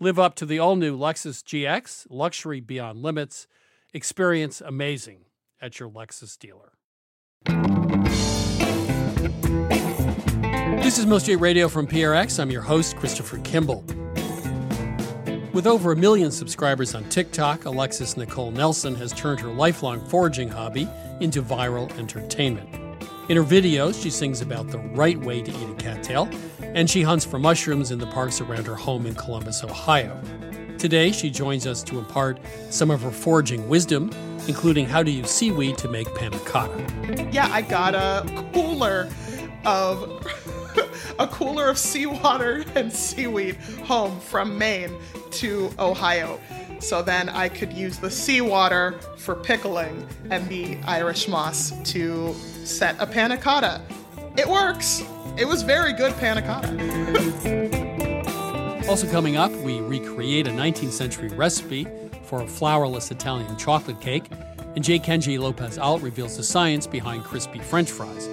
Live up to the all new Lexus GX, luxury beyond limits. Experience amazing at your Lexus dealer. This is Most Radio from PRX. I'm your host, Christopher Kimball. With over a million subscribers on TikTok, Alexis Nikole Nelson has turned her lifelong foraging hobby into viral entertainment. In her videos, she sings about the right way to eat a cattail, and she hunts for mushrooms in the parks around her home in Columbus, Ohio. Today, she joins us to impart some of her foraging wisdom, including how to use seaweed to make panna cotta. Yeah, I got a cooler of a cooler of seawater and seaweed home from Maine to Ohio. So then I could use the seawater for pickling and the Irish moss to set a panna cotta. It works. It was very good panna cotta. Also coming up, we recreate a 19th century recipe for a flourless Italian chocolate cake, and J. Kenji Lopez Alt reveals the science behind crispy French fries.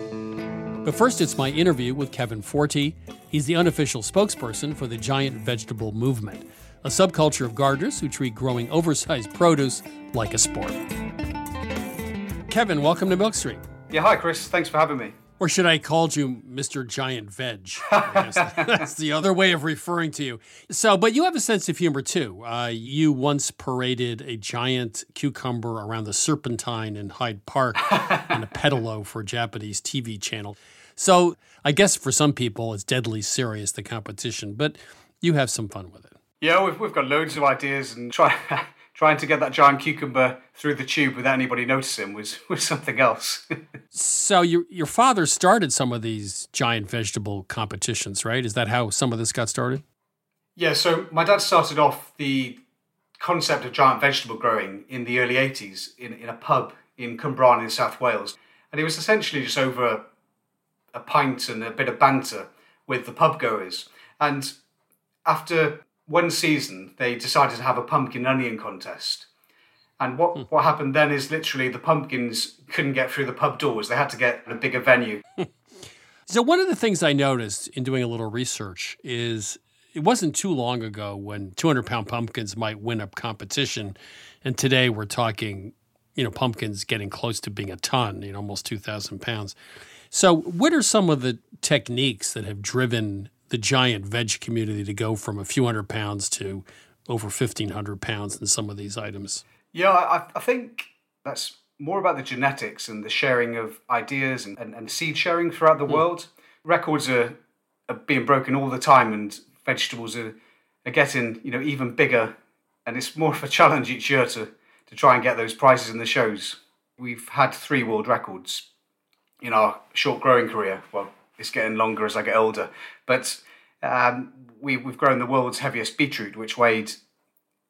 But first, it's my interview with Kevin Fortey. He's the unofficial spokesperson for the giant vegetable movement, a subculture of gardeners who treat growing oversized produce like a sport. Kevin, welcome to Milk Street. Yeah, hi, Chris. Thanks for having me. Or should I call you Mr. Giant Veg? That's the other way of referring to you. So, but you have a sense of humor too. Uh, you once paraded a giant cucumber around the Serpentine in Hyde Park in a pedalo for a Japanese TV channel. So, I guess for some people it's deadly serious, the competition, but you have some fun with it. Yeah, we've, we've got loads of ideas and try, trying to get that giant cucumber through the tube without anybody noticing was, was something else. so your your father started some of these giant vegetable competitions, right? Is that how some of this got started? Yeah, so my dad started off the concept of giant vegetable growing in the early 80s in, in a pub in Cwmbran in South Wales. And it was essentially just over a, a pint and a bit of banter with the pub goers. And after one season, they decided to have a pumpkin onion contest. And what, hmm. what happened then is literally the pumpkins couldn't get through the pub doors. They had to get a bigger venue. so, one of the things I noticed in doing a little research is it wasn't too long ago when 200 pound pumpkins might win a competition. And today we're talking, you know, pumpkins getting close to being a ton, you know, almost 2,000 pounds. So, what are some of the techniques that have driven the giant veg community to go from a few hundred pounds to over 1,500 pounds in some of these items? Yeah, I, I think that's more about the genetics and the sharing of ideas and, and, and seed sharing throughout the mm. world. Records are, are being broken all the time, and vegetables are, are getting you know even bigger. And it's more of a challenge each year to, to try and get those prizes in the shows. We've had three world records in our short growing career. Well, it's getting longer as I get older, but um, we, we've grown the world's heaviest beetroot, which weighed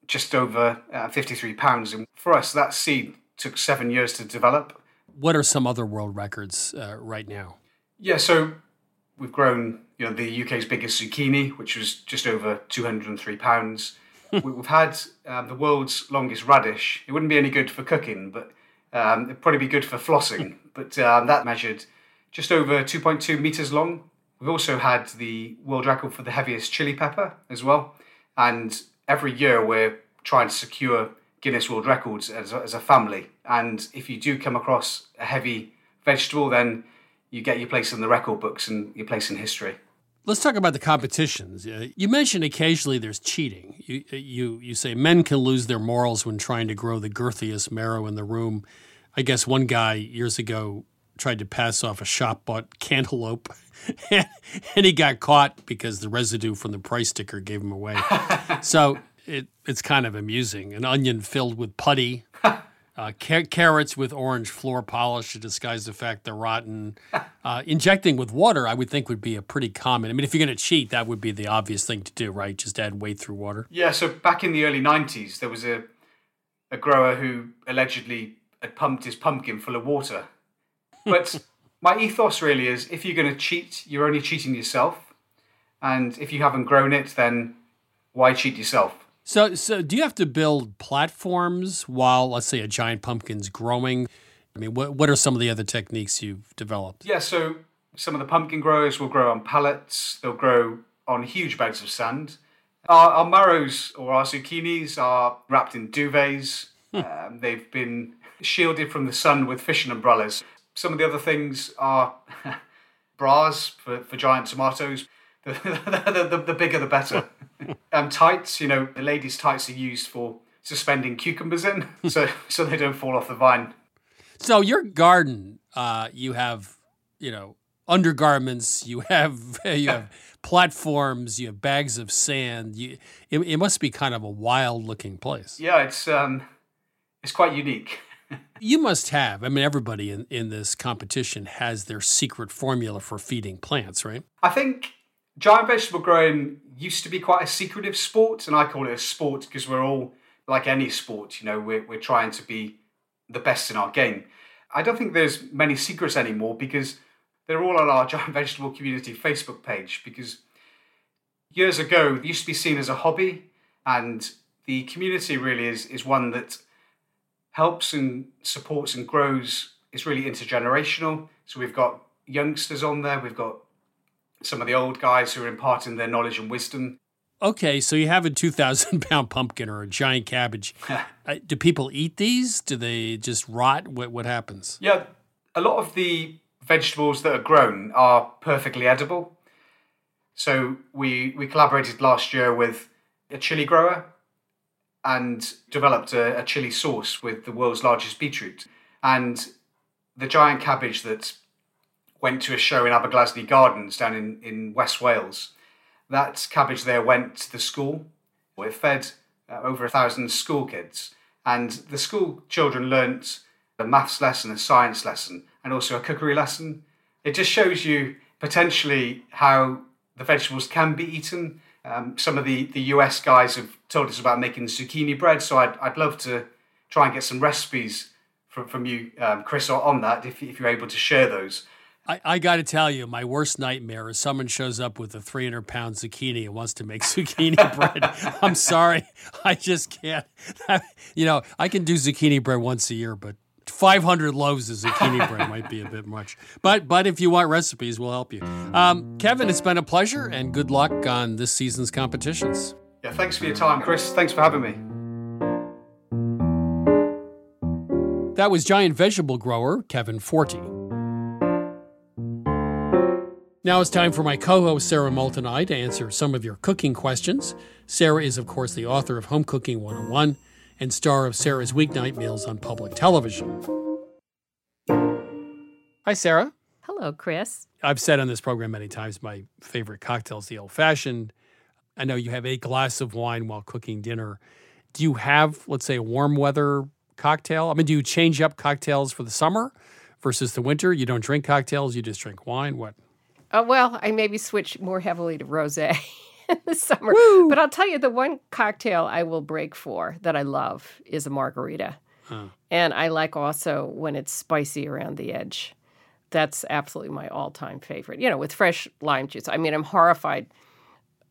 just over uh, 53 pounds. And for us, that seed took seven years to develop. What are some other world records uh, right now? Yeah, so we've grown, you know, the UK's biggest zucchini, which was just over 203 pounds. we've had um, the world's longest radish. It wouldn't be any good for cooking, but um, it'd probably be good for flossing. but um, that measured just over 2.2 meters long. We've also had the world record for the heaviest chili pepper as well. And every year we're trying to secure Guinness World Records as a, as a family. And if you do come across a heavy vegetable, then you get your place in the record books and your place in history. Let's talk about the competitions. Uh, you mentioned occasionally there's cheating. You, uh, you, you say men can lose their morals when trying to grow the girthiest marrow in the room. I guess one guy years ago tried to pass off a shop bought cantaloupe and he got caught because the residue from the price sticker gave him away. so it, it's kind of amusing. An onion filled with putty, uh, car- carrots with orange floor polish to disguise the fact they're rotten. Uh, injecting with water, I would think, would be a pretty common. I mean, if you're going to cheat, that would be the obvious thing to do, right? Just add weight through water. Yeah. So back in the early '90s, there was a a grower who allegedly had pumped his pumpkin full of water, but my ethos really is if you're going to cheat, you're only cheating yourself. And if you haven't grown it, then why cheat yourself? So, so do you have to build platforms while, let's say, a giant pumpkin's growing? I mean, what, what are some of the other techniques you've developed? Yeah, so some of the pumpkin growers will grow on pallets, they'll grow on huge beds of sand. Our, our marrows or our zucchinis are wrapped in duvets. Hmm. um, they've been shielded from the sun with fishing umbrellas. Some of the other things are bras for, for giant tomatoes. The, the, the, the bigger the better. um, tights, you know, the ladies' tights are used for suspending cucumbers in, so so they don't fall off the vine. So your garden, uh, you have, you know, undergarments, you have you have platforms, you have bags of sand. You, it, it must be kind of a wild looking place. Yeah, it's um, it's quite unique you must have. I mean, everybody in, in this competition has their secret formula for feeding plants, right? I think giant vegetable growing used to be quite a secretive sport, and I call it a sport because we're all like any sport, you know, we're, we're trying to be the best in our game. I don't think there's many secrets anymore because they're all on our giant vegetable community Facebook page because years ago it used to be seen as a hobby and the community really is is one that helps and supports and grows is really intergenerational. So we've got youngsters on there, we've got some of the old guys who are imparting their knowledge and wisdom. Okay, so you have a 2,000 pound pumpkin or a giant cabbage. uh, do people eat these? Do they just rot? What, what happens? Yeah, a lot of the vegetables that are grown are perfectly edible. So we, we collaborated last year with a chili grower and developed a, a chili sauce with the world's largest beetroot. And the giant cabbage that went to a show in Aberglasney Gardens down in, in West Wales, that cabbage there went to the school. It fed uh, over a thousand school kids. And the school children learnt a maths lesson, a science lesson, and also a cookery lesson. It just shows you potentially how the vegetables can be eaten Um, some of the, the US guys have told us about making zucchini bread, so I'd, I'd love to try and get some recipes from, from you, um, Chris, on that if, if you're able to share those. I, I got to tell you, my worst nightmare is someone shows up with a 300 pound zucchini and wants to make zucchini bread. I'm sorry. I just can't. you know, I can do zucchini bread once a year, but 500 loaves of zucchini bread might be a bit much. But but if you want recipes, we'll help you. Um, Kevin, it's been a pleasure and good luck on this season's competitions. Yeah, thanks for your time, Chris. Thanks for having me. That was giant vegetable grower Kevin Fortey. Now it's time for my co host Sara Moulton and I to answer some of your cooking questions. Sarah is, of course, the author of Home Cooking 101 and star of Sara's Weeknight Meals on public television. Hi, Sara. Hello, Chris. I've said on this program many times my favorite cocktail is the old fashioned. I know you have a glass of wine while cooking dinner. Do you have, let's say, a warm weather cocktail? I mean, do you change up cocktails for the summer versus the winter? You don't drink cocktails, you just drink wine? What? Uh, well, I maybe switch more heavily to rosé in the summer. Woo! But I'll tell you, the one cocktail I will break for that I love is a margarita. Huh. And I like also when it's spicy around the edge. That's absolutely my all time favorite. You know, with fresh lime juice. I mean, I'm horrified.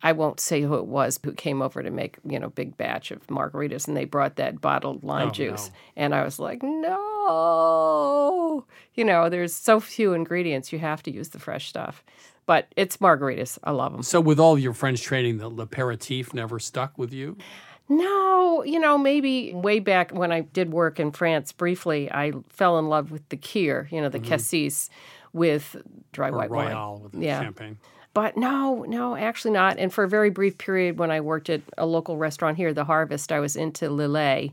I won't say who it was who came over to make, you know, big batch of margaritas and they brought that bottled lime oh, juice. No. And I was like, no. You know, there's so few ingredients, you have to use the fresh stuff. But it's margaritas. I love them. So, with all your French training, the l'aperitif never stuck with you? No, you know, maybe way back when I did work in France briefly, I fell in love with the Kir, you know, the mm-hmm. cassis with dry or white Royale wine. with yeah. champagne. But no, no, actually not. And for a very brief period when I worked at a local restaurant here, The Harvest, I was into Lillet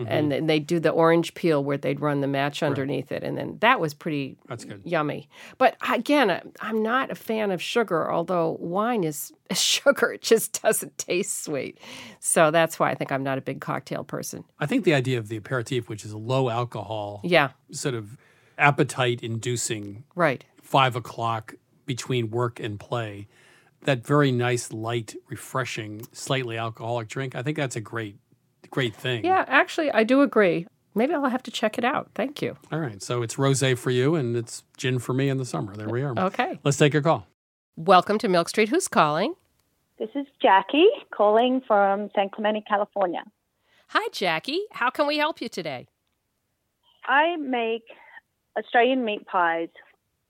Mm-hmm. And then they do the orange peel where they'd run the match underneath right. it, and then that was pretty That's good. yummy. But again, I'm not a fan of sugar, although wine is sugar; it just doesn't taste sweet. So that's why I think I'm not a big cocktail person. I think the idea of the aperitif, which is a low alcohol, yeah, sort of appetite inducing, right, five o'clock between work and play. That very nice, light, refreshing, slightly alcoholic drink. I think that's a great great thing. Yeah, actually, I do agree. Maybe I'll have to check it out. Thank you. All right. So it's rosé for you and it's gin for me in the summer. There we are. Okay. Let's take your call. Welcome to Milk Street. Who's calling? This is Jackie calling from San Clemente, California. Hi, Jackie. How can we help you today? I make Australian meat pies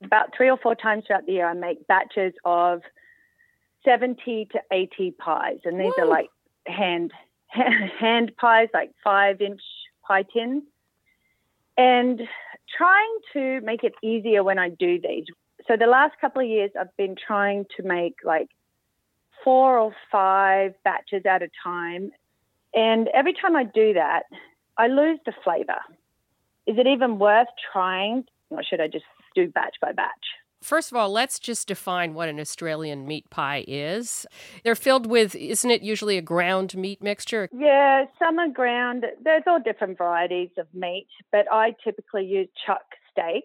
about three or four times throughout the year. I make batches of 70 to 80 pies, and these Woo. are like hand hand pies, like five inch pie tins, and trying to make it easier when I do these. So the last couple of years, I've been trying to make like four or five batches at a time. And every time I do that, I lose the flavor. Is it even worth trying? Or should I just do batch by batch? First of all, let's just define what an Australian meat pie is. They're filled with, isn't it usually a ground meat mixture? Yeah, some are ground. There's all different varieties of meat, but I typically use chuck steak.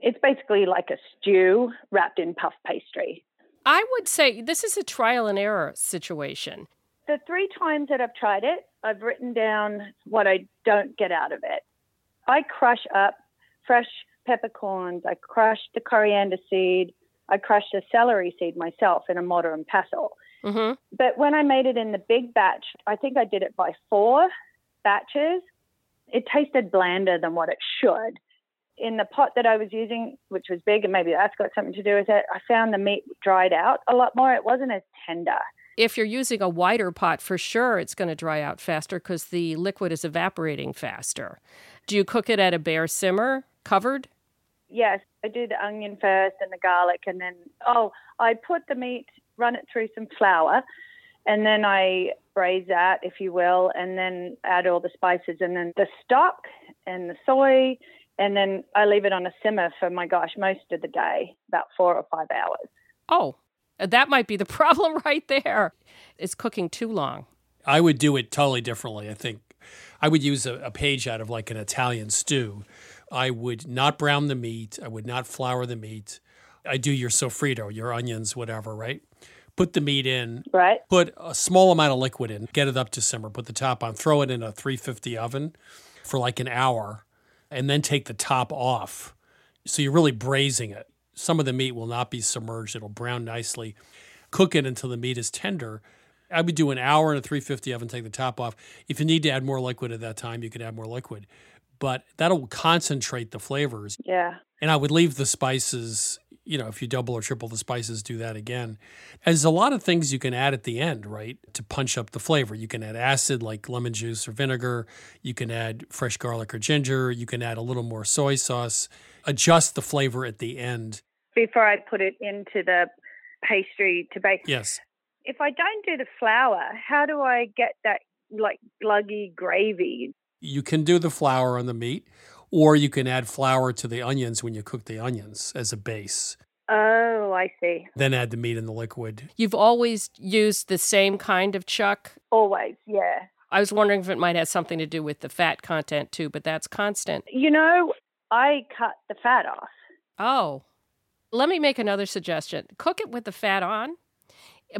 It's basically like a stew wrapped in puff pastry. I would say this is a trial and error situation. The three times that I've tried it, I've written down what I don't get out of it. I crush up fresh peppercorns. I crushed the coriander seed. I crushed the celery seed myself in a mortar and pestle. Mm-hmm. But when I made it in the big batch, I think I did it by four batches. It tasted blander than what it should. In the pot that I was using, which was big, and maybe that's got something to do with it, I found the meat dried out a lot more. It wasn't as tender. If you're using a wider pot, for sure it's going to dry out faster because the liquid is evaporating faster. Do you cook it at a bare simmer, covered? Yes, I do the onion first and the garlic, and then oh, I put the meat, run it through some flour, and then I braise that, if you will, and then add all the spices, and then the stock and the soy, and then I leave it on a simmer for my gosh most of the day, about four or five hours. Oh, that might be the problem right there. It's cooking too long. I would do it totally differently. I think I would use a, a page out of like an Italian stew I would not brown the meat. I would not flour the meat. I do your sofrito, your onions, whatever, right? put the meat in, Right. put a small amount of liquid in, get it up to simmer, put the top on, throw it in a 350 oven for like an hour, and then take the top off. So you're really braising it. Some of the meat will not be submerged, it'll brown nicely. Cook it until the meat is tender. I would do an hour in a 350 oven, take the top off. If you need to add more liquid at that time, you could add more liquid. But that'll concentrate the flavors. Yeah. And I would leave the spices, you know, if you double or triple the spices, do that again. There's a lot of things you can add at the end, right, to punch up the flavor. You can add acid like lemon juice or vinegar. You can add fresh garlic or ginger. You can add a little more soy sauce. Adjust the flavor at the end. Before I put it into the pastry to bake. Yes. If I don't do the flour, how do I get that like gluggy gravy? You can do the flour on the meat, or you can add flour to the onions when you cook the onions as a base. Oh, I see. Then add the meat in the liquid. You've always used the same kind of chuck. Always, yeah. I was wondering if it might have something to do with the fat content too, but that's constant. You know, I cut the fat off. Oh, let me make another suggestion. Cook it with the fat on,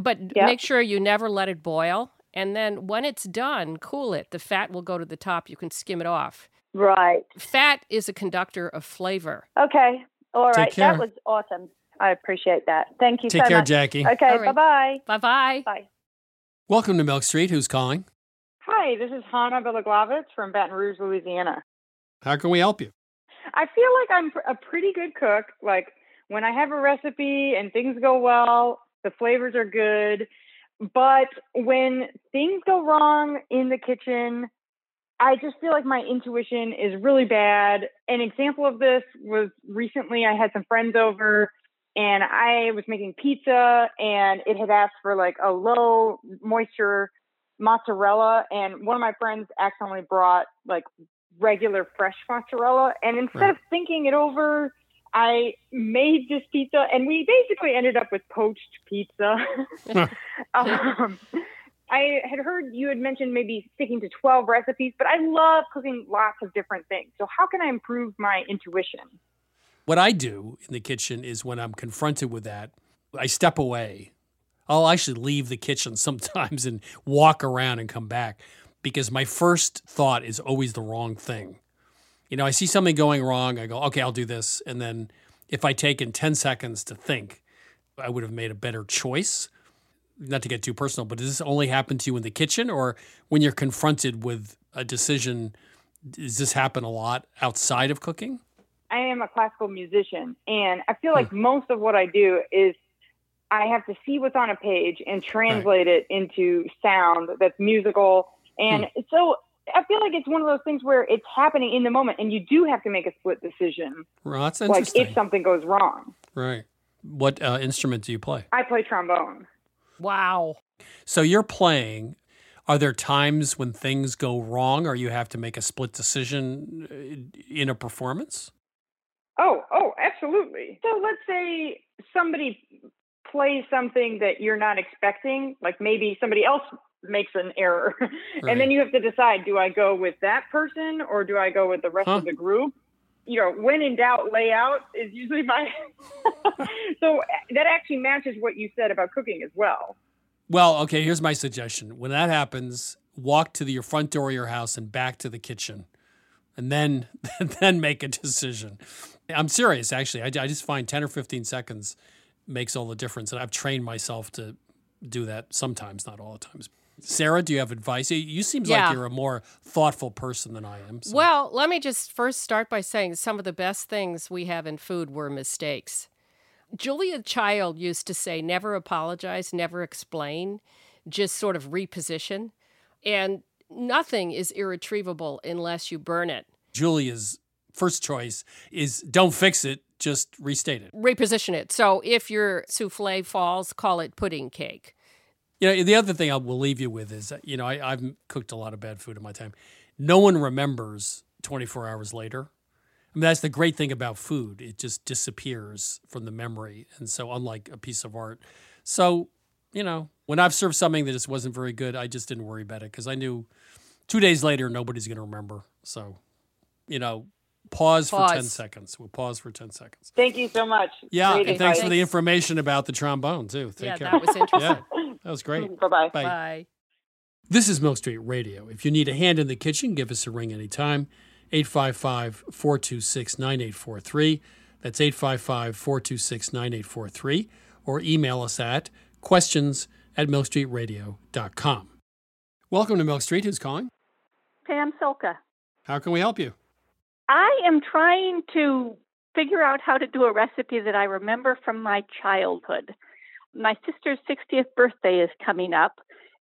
but Yep. make sure you never let it boil. And then when it's done, cool it. The fat will go to the top. You can skim it off. Right. Fat is a conductor of flavor. Okay. All right. Take care. That was awesome. I appreciate that. Thank you Take so care, much. Jackie. Okay. All right. Bye-bye. Bye bye. Bye. Welcome to Milk Street. Who's calling? Hi, this is Hannah Bilaglavitz from Baton Rouge, Louisiana. How can we help you? I feel like I'm a pretty good cook. Like when I have a recipe and things go well, the flavors are good. But when things go wrong in the kitchen, I just feel like my intuition is really bad. An example of this was recently I had some friends over and I was making pizza and it had asked for like a low moisture mozzarella and one of my friends accidentally brought like regular fresh mozzarella and instead Right. of thinking it over I made this pizza and we basically ended up with poached pizza. um, I had heard you had mentioned maybe sticking to 12 recipes, but I love cooking lots of different things. So how can I improve my intuition? What I do in the kitchen is when I'm confronted with that, I step away. I'll actually leave the kitchen sometimes and walk around and come back because my first thought is always the wrong thing. You know, I see something going wrong, I go, okay, I'll do this. And then if I take in 10 seconds to think, I would have made a better choice. Not to get too personal, but does this only happen to you in the kitchen or when you're confronted with a decision? Does this happen a lot outside of cooking? I am a classical musician, and I feel hmm. like most of what I do is I have to see what's on a page and translate it into sound that's musical. And hmm. so I feel like it's one of those things where it's happening in the moment, and you do have to make a split decision, Well, that's like if something goes wrong. Right. What uh, instrument do you play? I play trombone. Wow. So you're playing. Are there times when things go wrong or you have to make a split decision uh, in a performance? Oh, oh, absolutely. So let's say somebody plays something that you're not expecting, like maybe somebody else makes an error. Right. and then you have to decide do I go with that person or do I go with the rest Huh. of the group? You know, when in doubt, lay out is usually my. so that actually matches what you said about cooking as well. Well, okay, here's my suggestion. When that happens, walk to the, your front door of your house and back to the kitchen and then then make a decision. I'm serious actually. I, I just find 10 or 15 seconds makes all the difference and I've trained myself to do that sometimes, not all the times. Sara, do you have advice? You- seem Yeah. like you're a more thoughtful person than I am. so- Well, let me just first start by saying some of the best things we have in food were mistakes. Julia Child used to say, never apologize, never explain, just sort of reposition. And nothing is irretrievable unless you burn it. Julia's first choice is don't fix it, just restate it. Reposition it. So if your souffle falls, call it pudding cake. You know, the other thing I will leave you with is, that, you know, I, I've cooked a lot of bad food in my time. No one remembers 24 hours later. I mean, that's the great thing about food. It just disappears from the memory. And so, unlike a piece of art. So, you know, when I've served something that just wasn't very good, I just didn't worry about it because I knew two days later, nobody's going to remember. So, you know, pause, for 10 seconds. We'll pause for 10 seconds. Thank you so much. Yeah, Great and thanks for the information about the trombone, too. Take yeah, care. that was interesting. yeah, that was great. Mm, bye-bye. Bye. Bye. This is Milk Street Radio. If you need a hand in the kitchen, give us a ring anytime. 855 426 9843. That's 855 426 9843. Or email us at questions at milkstreetradio.com. Welcome to Milk Street. Who's calling? Pam Silka. How can we help you? I am trying to figure out how to do a recipe that I remember from my childhood. My sister's 60th birthday is coming up,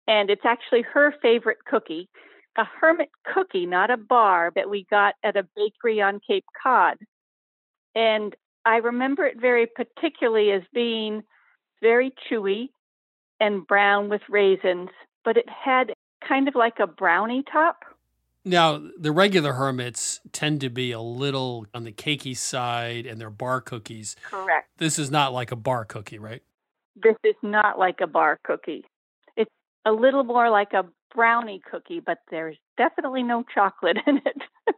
and it's actually her favorite cookie a hermit cookie, not a bar, that we got at a bakery on Cape Cod. And I remember it very particularly as being very chewy and brown with raisins, but it had kind of like a brownie top. Now, the regular hermits tend to be a little on the cakey side and they're bar cookies. Correct. This is not like a bar cookie, right? This is not like a bar cookie. It's a little more like a brownie cookie, but there's definitely no chocolate in it.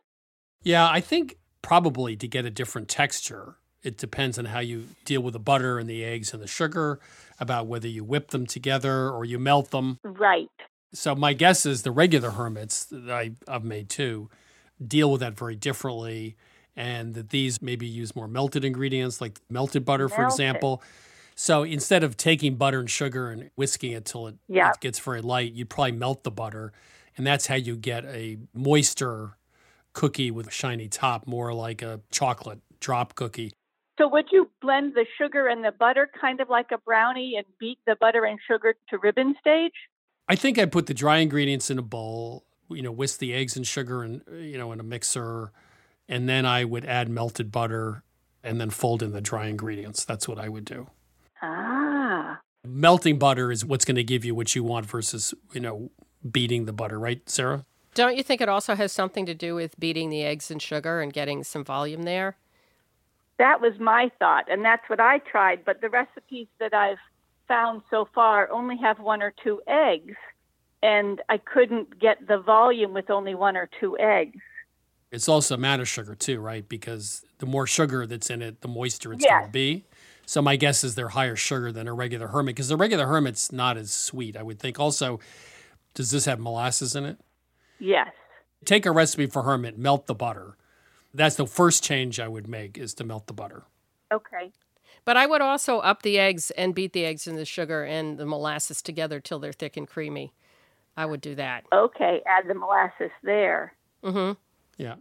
Yeah, I think probably to get a different texture, it depends on how you deal with the butter and the eggs and the sugar, about whether you whip them together or you melt them. right. So my guess is the regular hermits that I, I've made too deal with that very differently, and that these maybe use more melted ingredients, like melted butter, for example. So instead of taking butter and sugar and whisking it till it, Yeah. it gets very light, you'd probably melt the butter, and that's how you get a moister cookie with a shiny top, more like a chocolate drop cookie. So would you blend the sugar and the butter kind of like a brownie and beat the butter and sugar to ribbon stage? I think I put the dry ingredients in a bowl, you know, whisk the eggs and sugar and you know in a mixer, and then I would add melted butter and then fold in the dry ingredients. That's what I would do. Ah. Melting butter is what's going to give you what you want versus, you know, beating the butter, right, Sara? Don't you think it also has something to do with beating the eggs and sugar and getting some volume there? That was my thought, and that's what I tried. But the recipes that I've found so far only have one or two eggs, and I couldn't get the volume with only one or two eggs. It's also a matter of sugar too, right? Because the more sugar that's in it, the moister it's going to be. So my guess is they're higher sugar than a regular hermit because the regular hermit's not as sweet. I would think. Also, does this have molasses in it? Yes. take a recipe for hermit, melt the butter. That's the first change I would make is to melt the butter. Okay. But I would also up the eggs and beat the eggs and the sugar and the molasses together till they're thick and creamy. I would do that. Okay. Add the molasses there. Mm-hmm. Yeah.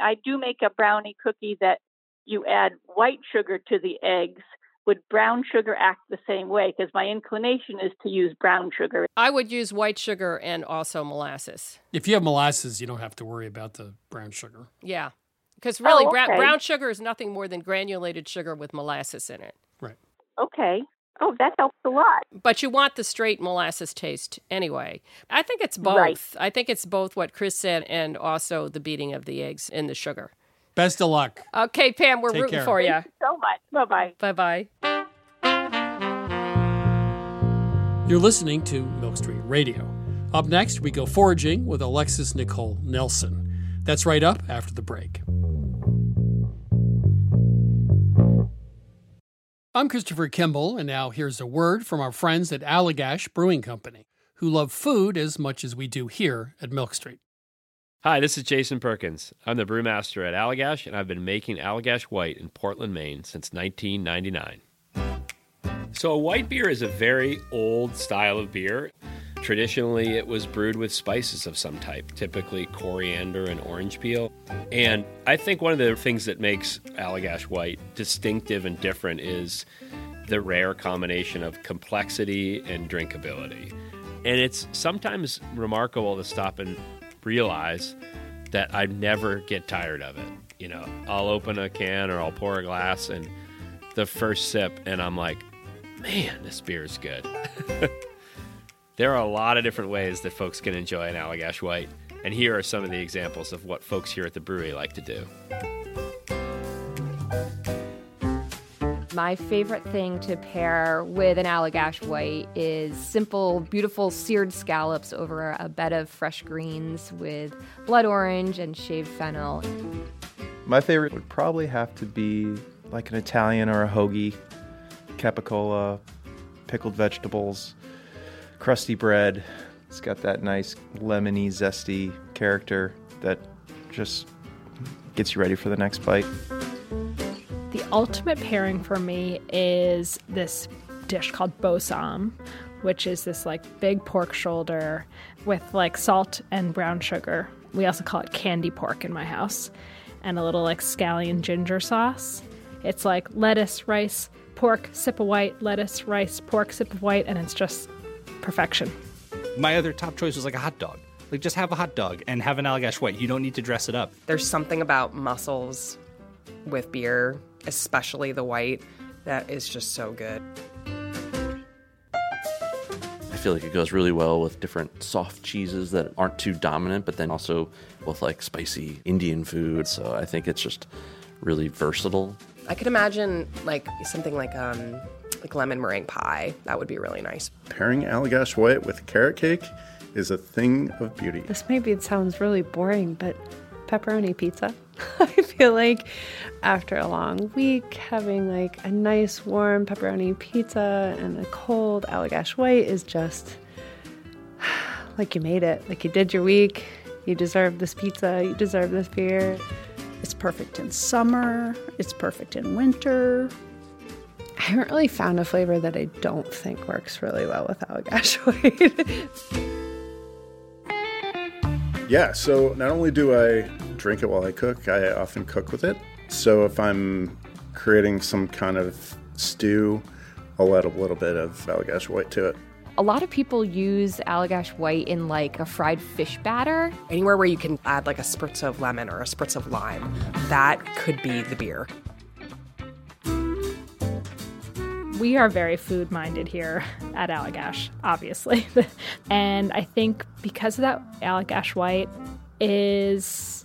I do make a brownie cookie that you add white sugar to the eggs. Would brown sugar act the same way? Because my inclination is to use brown sugar. I would use white sugar and also molasses. If you have molasses, you don't have to worry about the brown sugar. Yeah. Because really, Oh, brown, okay. brown sugar is nothing more than granulated sugar with molasses in it. Right. Okay. Oh, that helps a lot. But you want the straight molasses taste anyway. I think it's both. Right. I think it's both what Chris said and also the beating of the eggs in the sugar. Best of luck. Okay, Pam, we're Take rooting care. for you. Thank you so much. Bye bye. Bye bye. You're listening to Milk Street Radio. Up next, we go foraging with Alexis Nikole Nelson. That's right up after the break. I'm Christopher Kimball, and now here's a word from our friends at Allagash Brewing Company, who love food as much as we do here at Milk Street. Hi, this is Jason Perkins. I'm the brewmaster at Allagash, and I've been making Allagash White in Portland, Maine since 1999. So, a white beer is a very old style of beer. Traditionally, it was brewed with spices of some type, typically coriander and orange peel. And I think one of the things that makes Allagash White distinctive and different is the rare combination of complexity and drinkability. And it's sometimes remarkable to stop and realize that I never get tired of it. You know, I'll open a can or I'll pour a glass and the first sip, and I'm like, man, this beer is good. there are a lot of different ways that folks can enjoy an Allagash White, and here are some of the examples of what folks here at the brewery like to do. My favorite thing to pair with an Allagash white is simple, beautiful seared scallops over a bed of fresh greens with blood orange and shaved fennel. My favorite would probably have to be like an Italian or a hoagie, capicola, pickled vegetables, crusty bread. It's got that nice lemony, zesty character that just gets you ready for the next bite. The ultimate pairing for me is this dish called bossam, which is this like big pork shoulder with like salt and brown sugar. We also call it candy pork in my house, and a little like scallion ginger sauce. It's like lettuce, rice, pork, sip of white, lettuce, rice, pork, sip of white, and it's just perfection. My other top choice was like a hot dog. Like just have a hot dog and have an Allagash white. You don't need to dress it up. There's something about mussels with beer, especially the white, that is just so good. I feel like it goes really well with different soft cheeses that aren't too dominant, but then also with like spicy Indian food. So I think it's just really versatile. I could imagine like something like um like lemon meringue pie. That would be really nice. Pairing Allagash White with carrot cake is a thing of beauty. This maybe it sounds really boring, but pepperoni pizza. I feel like after a long week, having like a nice warm pepperoni pizza and a cold Allagash White is just like you made it. Like you did your week. You deserve this pizza. You deserve this beer. It's perfect in summer. It's perfect in winter. I haven't really found a flavor that I don't think works really well with Allagash White. Yeah, so not only do I drink it while I cook, I often cook with it. So if I'm creating some kind of stew, I'll add a little bit of Allagash White to it. A lot of people use Allagash White in like a fried fish batter. Anywhere where you can add like a spritz of lemon or a spritz of lime, that could be the beer. We are very food minded here at Allagash, obviously. and I think because of that, Allagash White is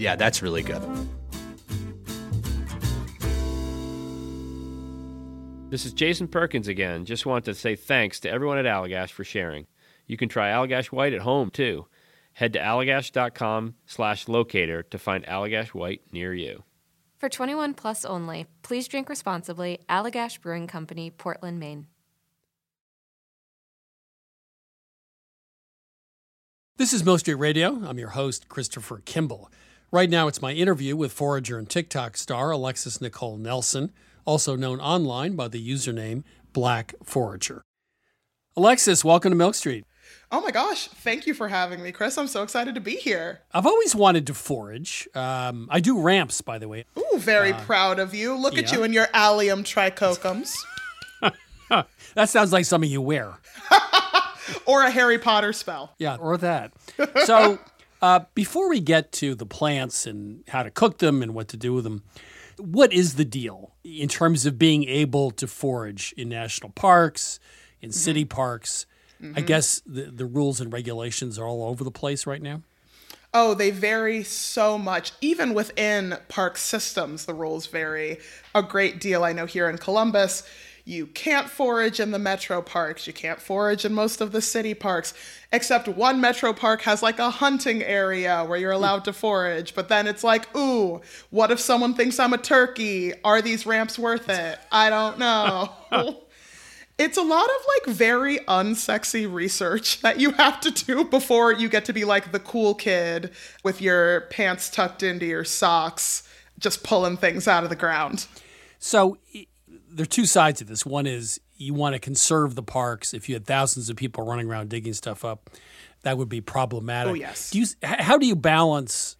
yeah, that's really good. This is Jason Perkins again. Just wanted to say thanks to everyone at Allagash for sharing. You can try Allagash White at home too. Head to allagash.com slash locator to find Allagash White near you. For 21 plus only, please drink responsibly. Allagash Brewing Company, Portland, Maine. This is Milk Street Radio. I'm your host, Christopher Kimball. Right now, it's my interview with forager and TikTok star Alexis Nikole Nelson, also known online by the username Black Forager. Alexis, welcome to Milk Street. Oh my gosh, thank you for having me, Chris. I'm so excited to be here. I've always wanted to forage. Um, I do ramps, by the way. Ooh, very uh, proud of you. Look yeah. at you in your allium tricoccums. that sounds like something you wear. or a Harry Potter spell. Yeah, or that. So, uh, before we get to the plants and how to cook them and what to do with them, what is the deal in terms of being able to forage in national parks, in mm-hmm. city parks? Mm-hmm. I guess the, the rules and regulations are all over the place right now. Oh, they vary so much. Even within park systems, the rules vary a great deal. I know here in Columbus, you can't forage in the metro parks. You can't forage in most of the city parks, except one metro park has like a hunting area where you're allowed to forage. But then it's like, ooh, what if someone thinks I'm a turkey? Are these ramps worth it? I don't know. it's a lot of like very unsexy research that you have to do before you get to be like the cool kid with your pants tucked into your socks, just pulling things out of the ground. So there are two sides to this. One is you want to conserve the parks. If you had thousands of people running around digging stuff up, that would be problematic. Oh yes. Do you, how do you balance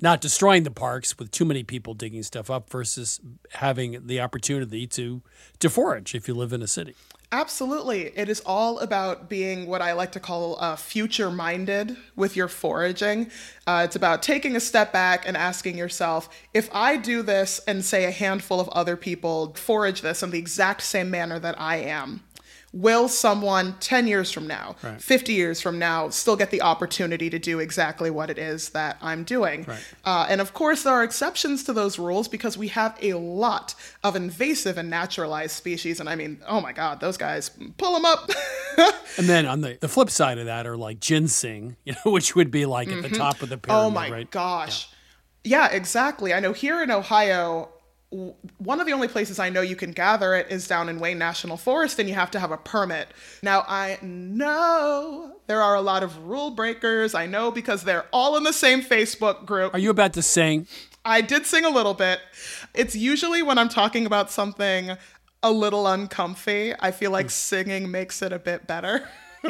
not destroying the parks with too many people digging stuff up versus having the opportunity to to forage if you live in a city? Absolutely. It is all about being what I like to call uh, future minded with your foraging. Uh, it's about taking a step back and asking yourself if I do this and say a handful of other people forage this in the exact same manner that I am, will someone 10 years from now, Right. 50 years from now, still get the opportunity to do exactly what it is that I'm doing? Right. Uh, and of course, there are exceptions to those rules because we have a lot of invasive and naturalized species. And I mean, oh my God, those guys, pull them up. And then on the, the flip side of that are like ginseng, you know, which would be like at the Mhm. top of the pyramid, Oh my right? gosh. Yeah. exactly. I know here in Ohio, one of the only places I know you can gather it is down in Wayne National Forest, and you have to have a permit. Now, I know there are a lot of rule breakers. I know because they're all in the same Facebook group. Are you about to sing? I did sing a little bit. It's usually when I'm talking about something a little uncomfy, I feel like hmm. singing makes it a bit better.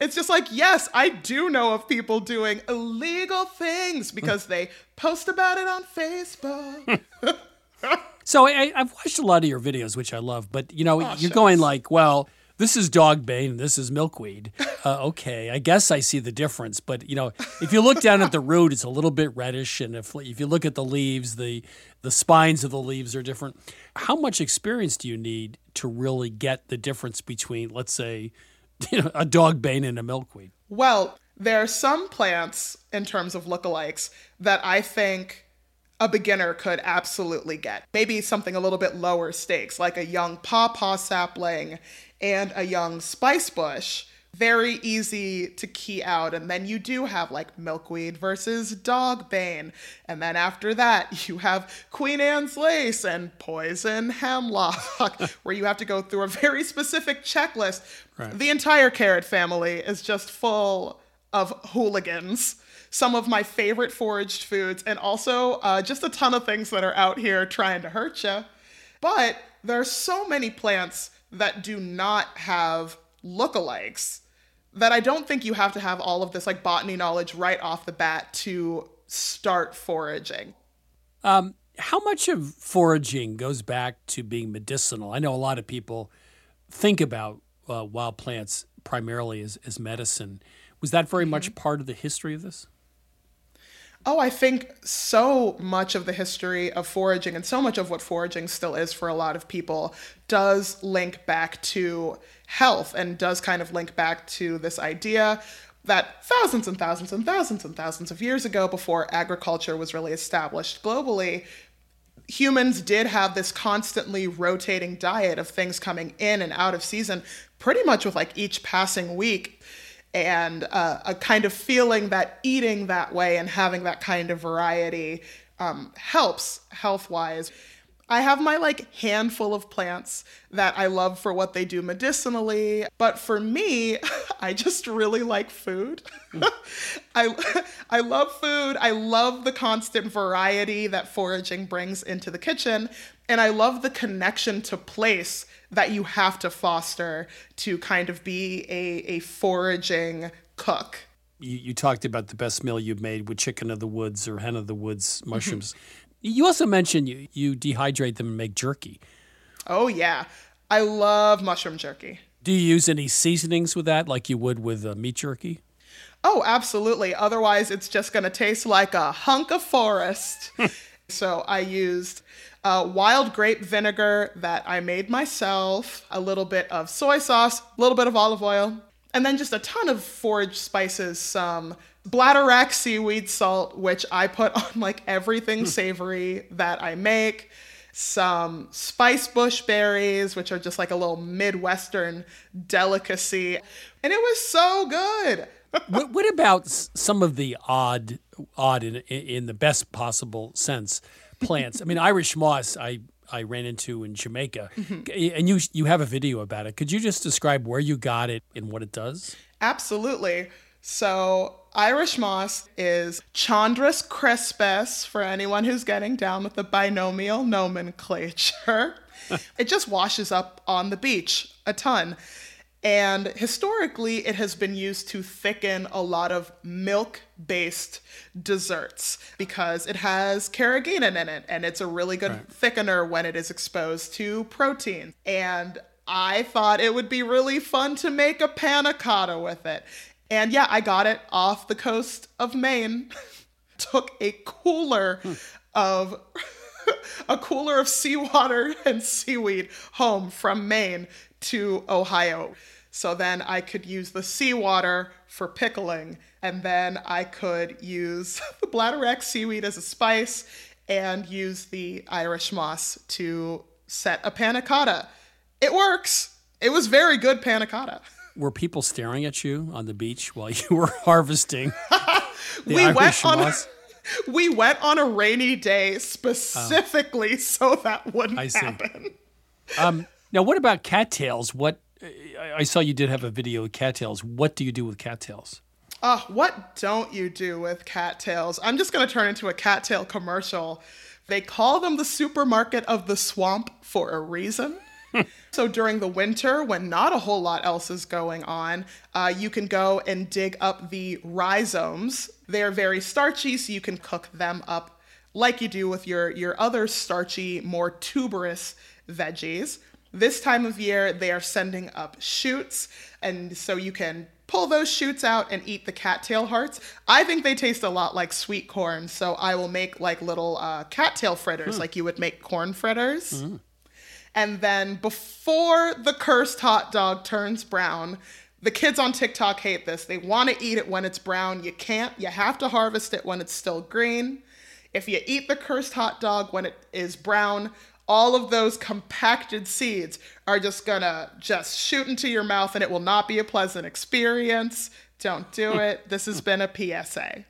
it's just like, yes, I do know of people doing illegal things because they post about it on Facebook. So I, I've watched a lot of your videos, which I love, but you know, Oh, you're going like, well, this is dog bane and this is milkweed. Uh, okay, I guess I see the difference, but you know, if you look down at the root, it's a little bit reddish, and if if you look at the leaves, the the spines of the leaves are different. How much experience do you need to really get the difference between, let's say, you know, a dog bane and a milkweed? Well, there are some plants in terms of lookalikes that I think a beginner could absolutely get. Maybe something a little bit lower stakes, like a young pawpaw sapling and a young spice bush. Very easy to key out. And then you do have like milkweed versus dog bane. And then after that, you have Queen Anne's lace and poison hemlock, where you have to go through a very specific checklist. Right. The entire carrot family is just full of hooligans. Some of my favorite foraged foods, and also uh, just a ton of things that are out here trying to hurt you. But there are so many plants that do not have lookalikes that I don't think you have to have all of this like botany knowledge right off the bat to start foraging. Um, how much of foraging goes back to being medicinal? I know a lot of people think about uh, wild plants primarily as, as medicine. Was that very much part of the history of this? Oh, I think so much of the history of foraging and so much of what foraging still is for a lot of people does link back to health and does kind of link back to this idea that thousands and thousands and thousands and thousands of years ago, before agriculture was really established globally, humans did have this constantly rotating diet of things coming in and out of season, pretty much with like each passing week and uh, a kind of feeling that eating that way and having that kind of variety um, helps health wise. I have my like handful of plants that I love for what they do medicinally, but for me, I just really like food. I I love food. I love the constant variety that foraging brings into the kitchen, and I love the connection to place that you have to foster to kind of be a a foraging cook. You, you talked about the best meal you've made with chicken of the woods or hen of the woods mushrooms. you also mentioned you, you dehydrate them and make jerky. Oh yeah. I love mushroom jerky. Do you use any seasonings with that like you would with uh, meat jerky? Oh, absolutely. Otherwise, it's just going to taste like a hunk of forest. so I used uh, wild grape vinegar that I made myself, a little bit of soy sauce, a little bit of olive oil, and then just a ton of forage spices, some bladderwrack seaweed salt, which I put on like everything savory that I make some spice bush berries, which are just like a little Midwestern delicacy. And it was so good. what, what about some of the odd, odd in, in the best possible sense, plants? I mean, Irish moss. I I ran into in Jamaica, Mhm. and you you have a video about it. Could you just describe where you got it and what it does? Absolutely. So, Irish moss is Chondrus crispus for anyone who's getting down with the binomial nomenclature. it just washes up on the beach a ton. And historically, it has been used to thicken a lot of milk based desserts because it has carrageenan in it and it's a really good thickener when it is exposed to protein. And I thought it would be really fun to make a panna cotta with it. And yeah, I got it off the coast of Maine. Took a cooler hmm. of a cooler of seawater and seaweed home from Maine to Ohio. So then I could use the seawater for pickling, and then I could use the bladderwrack seaweed as a spice and use the Irish moss to set a panna cotta. It works. It was very good panna cotta. Were people staring at you on the beach while you were harvesting we Irish went on moss? we went on a rainy day specifically so that wouldn't I see. happen. Um, now, what about cattails? What I saw you did have a video of cattails. What do you do with cattails? Uh, what don't you do with cattails? I'm just going to turn into a cattail commercial. They call them the supermarket of the swamp for a reason. so during the winter, when not a whole lot else is going on, uh, you can go and dig up the rhizomes. They're very starchy, so you can cook them up like you do with your, your other starchy, more tuberous veggies. This time of year, they are sending up shoots, and so you can pull those shoots out and eat the cattail hearts. I think they taste a lot like sweet corn, so I will make like little uh, cattail fritters, Hmm. like you would make corn fritters. And then before the cursed hot dog turns brown, the kids on TikTok hate this. They want to eat it when it's brown. You can't. You have to harvest it when it's still green. If you eat the cursed hot dog when it is brown, all of those compacted seeds are just gonna just shoot into your mouth and it will not be a pleasant experience. Don't do it. This has been a PSA.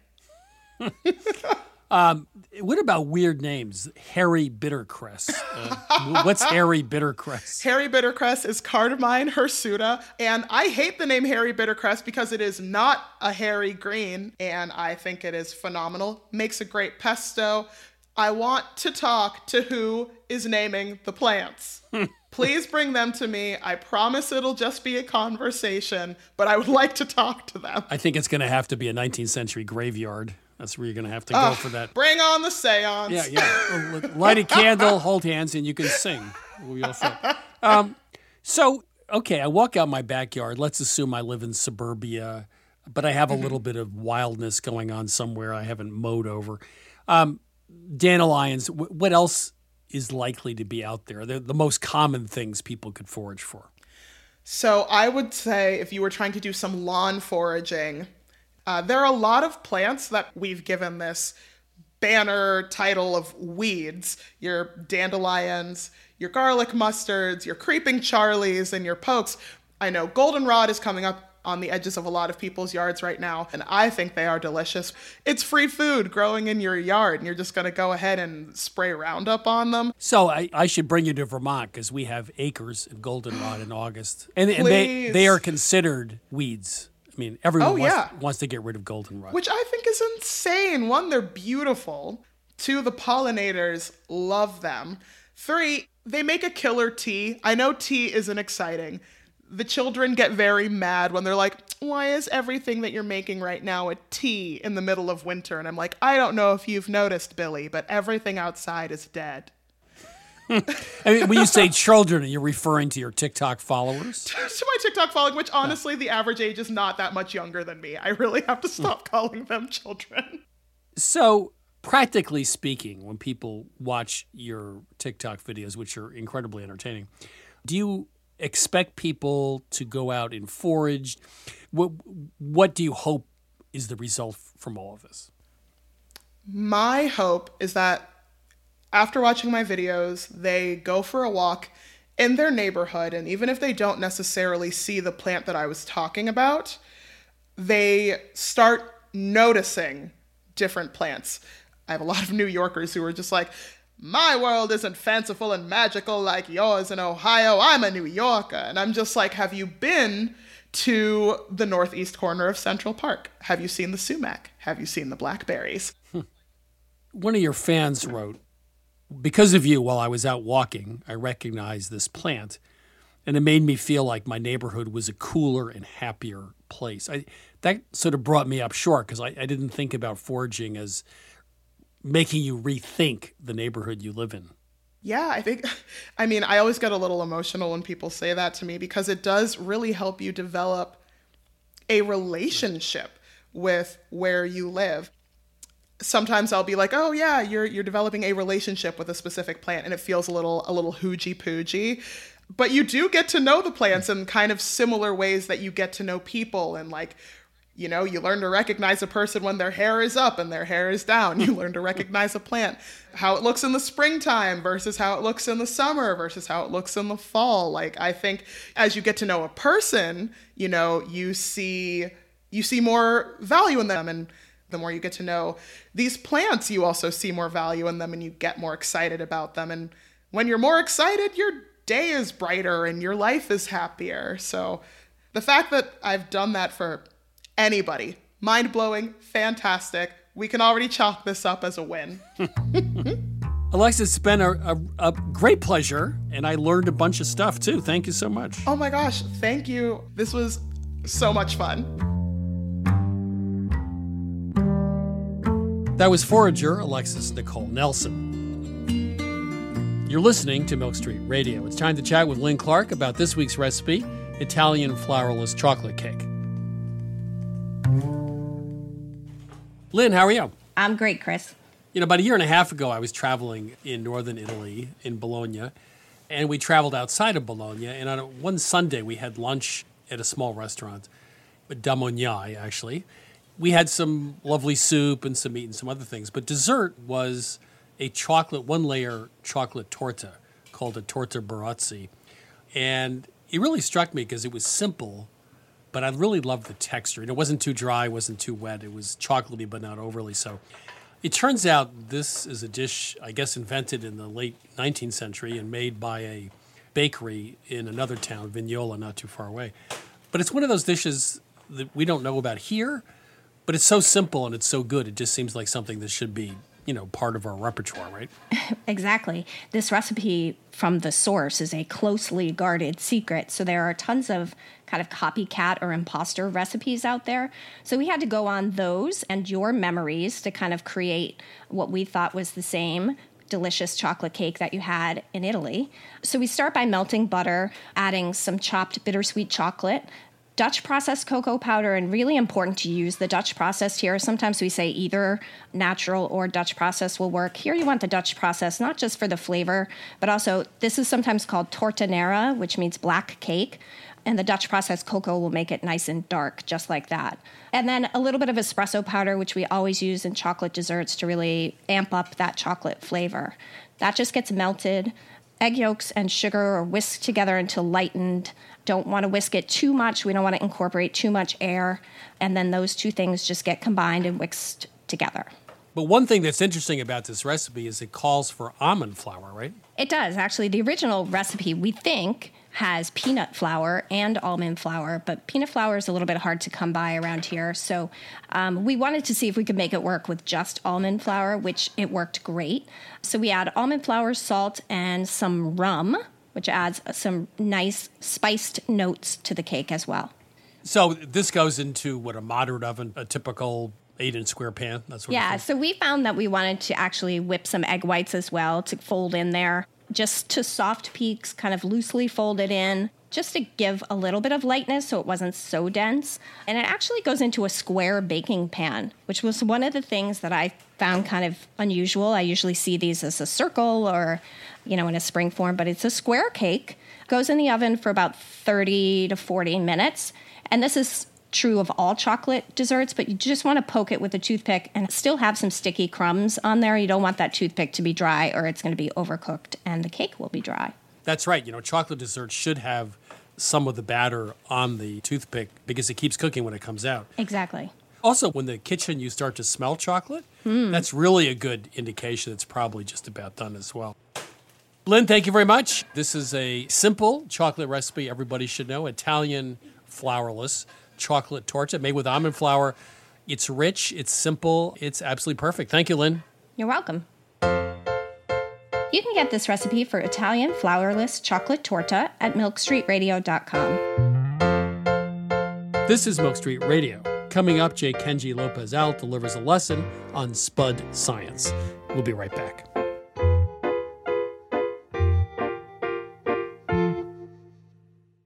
Um, what about weird names? Hairy Bittercress. Uh, what's Hairy Bittercress? Hairy Bittercress is Cardamine hirsuta, and I hate the name Hairy Bittercress because it is not a hairy green, and I think it is phenomenal. Makes a great pesto. I want to talk to who is naming the plants. Please bring them to me. I promise it'll just be a conversation, but I would like to talk to them. I think it's going to have to be a 19th century graveyard. That's where you're going to have to go Ugh, for that. Bring on the seance. Yeah, yeah. Light a candle, hold hands, and you can sing. We'll all set. Um, so, okay, I walk out my backyard. Let's assume I live in suburbia, but I have a Mm-hmm. little bit of wildness going on somewhere I haven't mowed over. Um, dandelions, wh- what else is likely to be out there? They're the most common things people could forage for. So I would say if you were trying to do some lawn foraging, uh, there are a lot of plants that we've given this banner title of weeds. Your dandelions, your garlic mustards, your creeping charlies, and your pokes. I know goldenrod is coming up on the edges of a lot of people's yards right now, and I think they are delicious. It's free food growing in your yard, and you're just going to go ahead and spray Roundup on them. So I, I should bring you to Vermont because we have acres of goldenrod in August, and, and they they are considered weeds. I mean, everyone Oh, wants, yeah. wants to get rid of goldenrod. Which I think is insane. One, they're beautiful. Two, the pollinators love them. Three, they make a killer tea. I know tea isn't exciting. The children get very mad when they're like, why is everything that you're making right now a tea in the middle of winter? And I'm like, I don't know if you've noticed, Billy, but everything outside is dead. I mean, when you say children, are you referring to your TikTok followers? to my TikTok following, which honestly, the average age is not that much younger than me. I really have to stop hmm. calling them children. So, practically speaking, when people watch your TikTok videos, which are incredibly entertaining, do you expect people to go out and forage? What What do you hope is the result from all of this? My hope is that after watching my videos, they go for a walk in their neighborhood, and even if they don't necessarily see the plant that I was talking about, they start noticing different plants. I have a lot of New Yorkers who are just like, my world isn't fanciful and magical like yours in Ohio. I'm a New Yorker. And I'm just like, have you been to the northeast corner of Central Park? Have you seen the sumac? Have you seen the blackberries? Hmm. One of your fans wrote, Because of you, while I was out walking, I recognized this plant, and it made me feel like my neighborhood was a cooler and happier place. I, that sort of brought me up short because I, I didn't think about foraging as making you rethink the neighborhood you live in. Yeah, I think, I mean, I always get a little emotional when people say that to me because it does really help you develop a relationship with where you live. Sometimes I'll be like, "Oh yeah, you're you're developing a relationship with a specific plant," and it feels a little a little hoogy poogy. But you do get to know the plants in kind of similar ways that you get to know people, and like you know, you learn to recognize a person when their hair is up and their hair is down. You learn to recognize a plant, how it looks in the springtime versus how it looks in the summer versus how it looks in the fall. Like I think as you get to know a person, you know, you see you see more value in them and the more you get to know these plants, you also see more value in them and you get more excited about them and when you're more excited, your day is brighter and your life is happier. So the fact that I've done that for anybody. Mind blowing, fantastic. We can already chalk this up as a win. Alexis, it's been a, a, a, great pleasure, and I learned a bunch of stuff too. Thank you so much. Oh my gosh, thank you. This was so much fun. That was forager Alexis Nikole Nelson. You're listening to Milk Street Radio. It's time to chat with Lynn Clark about this week's recipe Italian flourless chocolate cake. Lynn, how are you? I'm great, Chris. You know, about a year and a half ago, I was traveling in northern Italy, in Bologna, and we traveled outside of Bologna. And on a, one Sunday, we had lunch at a small restaurant, Da Mognai, actually. We had some lovely soup and some meat and some other things, but dessert was a chocolate, one layer chocolate torta called a torta Barozzi. And it really struck me because it was simple, but I really loved the texture. And it wasn't too dry, wasn't too wet. It was chocolatey, but not overly so. It turns out this is a dish, I guess, invented in the late 19th century and made by a bakery in another town, Vignola, not too far away. But it's one of those dishes that we don't know about here, but it's so simple and it's so good. It just seems like something that should be you know part of our repertoire right exactly this recipe from the source is a closely guarded secret so there are tons of kind of copycat or imposter recipes out there so we had to go on those and your memories to kind of create what we thought was the same delicious chocolate cake that you had in Italy. So we start by melting butter, adding some chopped bittersweet chocolate, Dutch processed cocoa powder, and really important to use the Dutch processed here. Sometimes we say either natural or Dutch process will work. Here you want the Dutch process, not just for the flavor, but also this is sometimes called torta nera, which means black cake. And the Dutch processed cocoa will make it nice and dark, just like that. And then a little bit of espresso powder, which we always use in chocolate desserts to really amp up that chocolate flavor. That just gets melted. Egg yolks and sugar are whisked together until lightened don't want to whisk it too much. We don't want to incorporate too much air. And then those two things just get combined and whisked together. But one thing that's interesting about this recipe is it calls for almond flour, right? It does. Actually, the original recipe, we think, has peanut flour and almond flour, but peanut flour is a little bit hard to come by around here. So um, we wanted to see if we could make it work with just almond flour, which it worked great. So we add almond flour, salt, and some rum which adds some nice spiced notes to the cake as well. So this goes into what a moderate oven, a typical eight inch square pan. That's what. Yeah. So we found that we wanted to actually whip some egg whites as well to fold in there, just to soft peaks, kind of loosely folded in. Just to give a little bit of lightness so it wasn't so dense. And it actually goes into a square baking pan, which was one of the things that I found kind of unusual. I usually see these as a circle or you know, in a spring form, but it's a square cake. Goes in the oven for about 30 to 40 minutes. And this is true of all chocolate desserts, but you just want to poke it with a toothpick and still have some sticky crumbs on there. You don't want that toothpick to be dry or it's going to be overcooked and the cake will be dry. That's right. You know, chocolate desserts should have some of the batter on the toothpick because it keeps cooking when it comes out. Exactly. Also, when the kitchen you start to smell chocolate, mm. that's really a good indication it's probably just about done as well. Lynn, thank you very much. This is a simple chocolate recipe everybody should know Italian flourless chocolate torta made with almond flour. It's rich, it's simple, it's absolutely perfect. Thank you, Lynn. You're welcome. You can get this recipe for Italian flourless chocolate torta at milkstreetradio.com. This is Milk Street Radio. Coming up, J. Kenji López-Alt delivers a lesson on spud science. We'll be right back.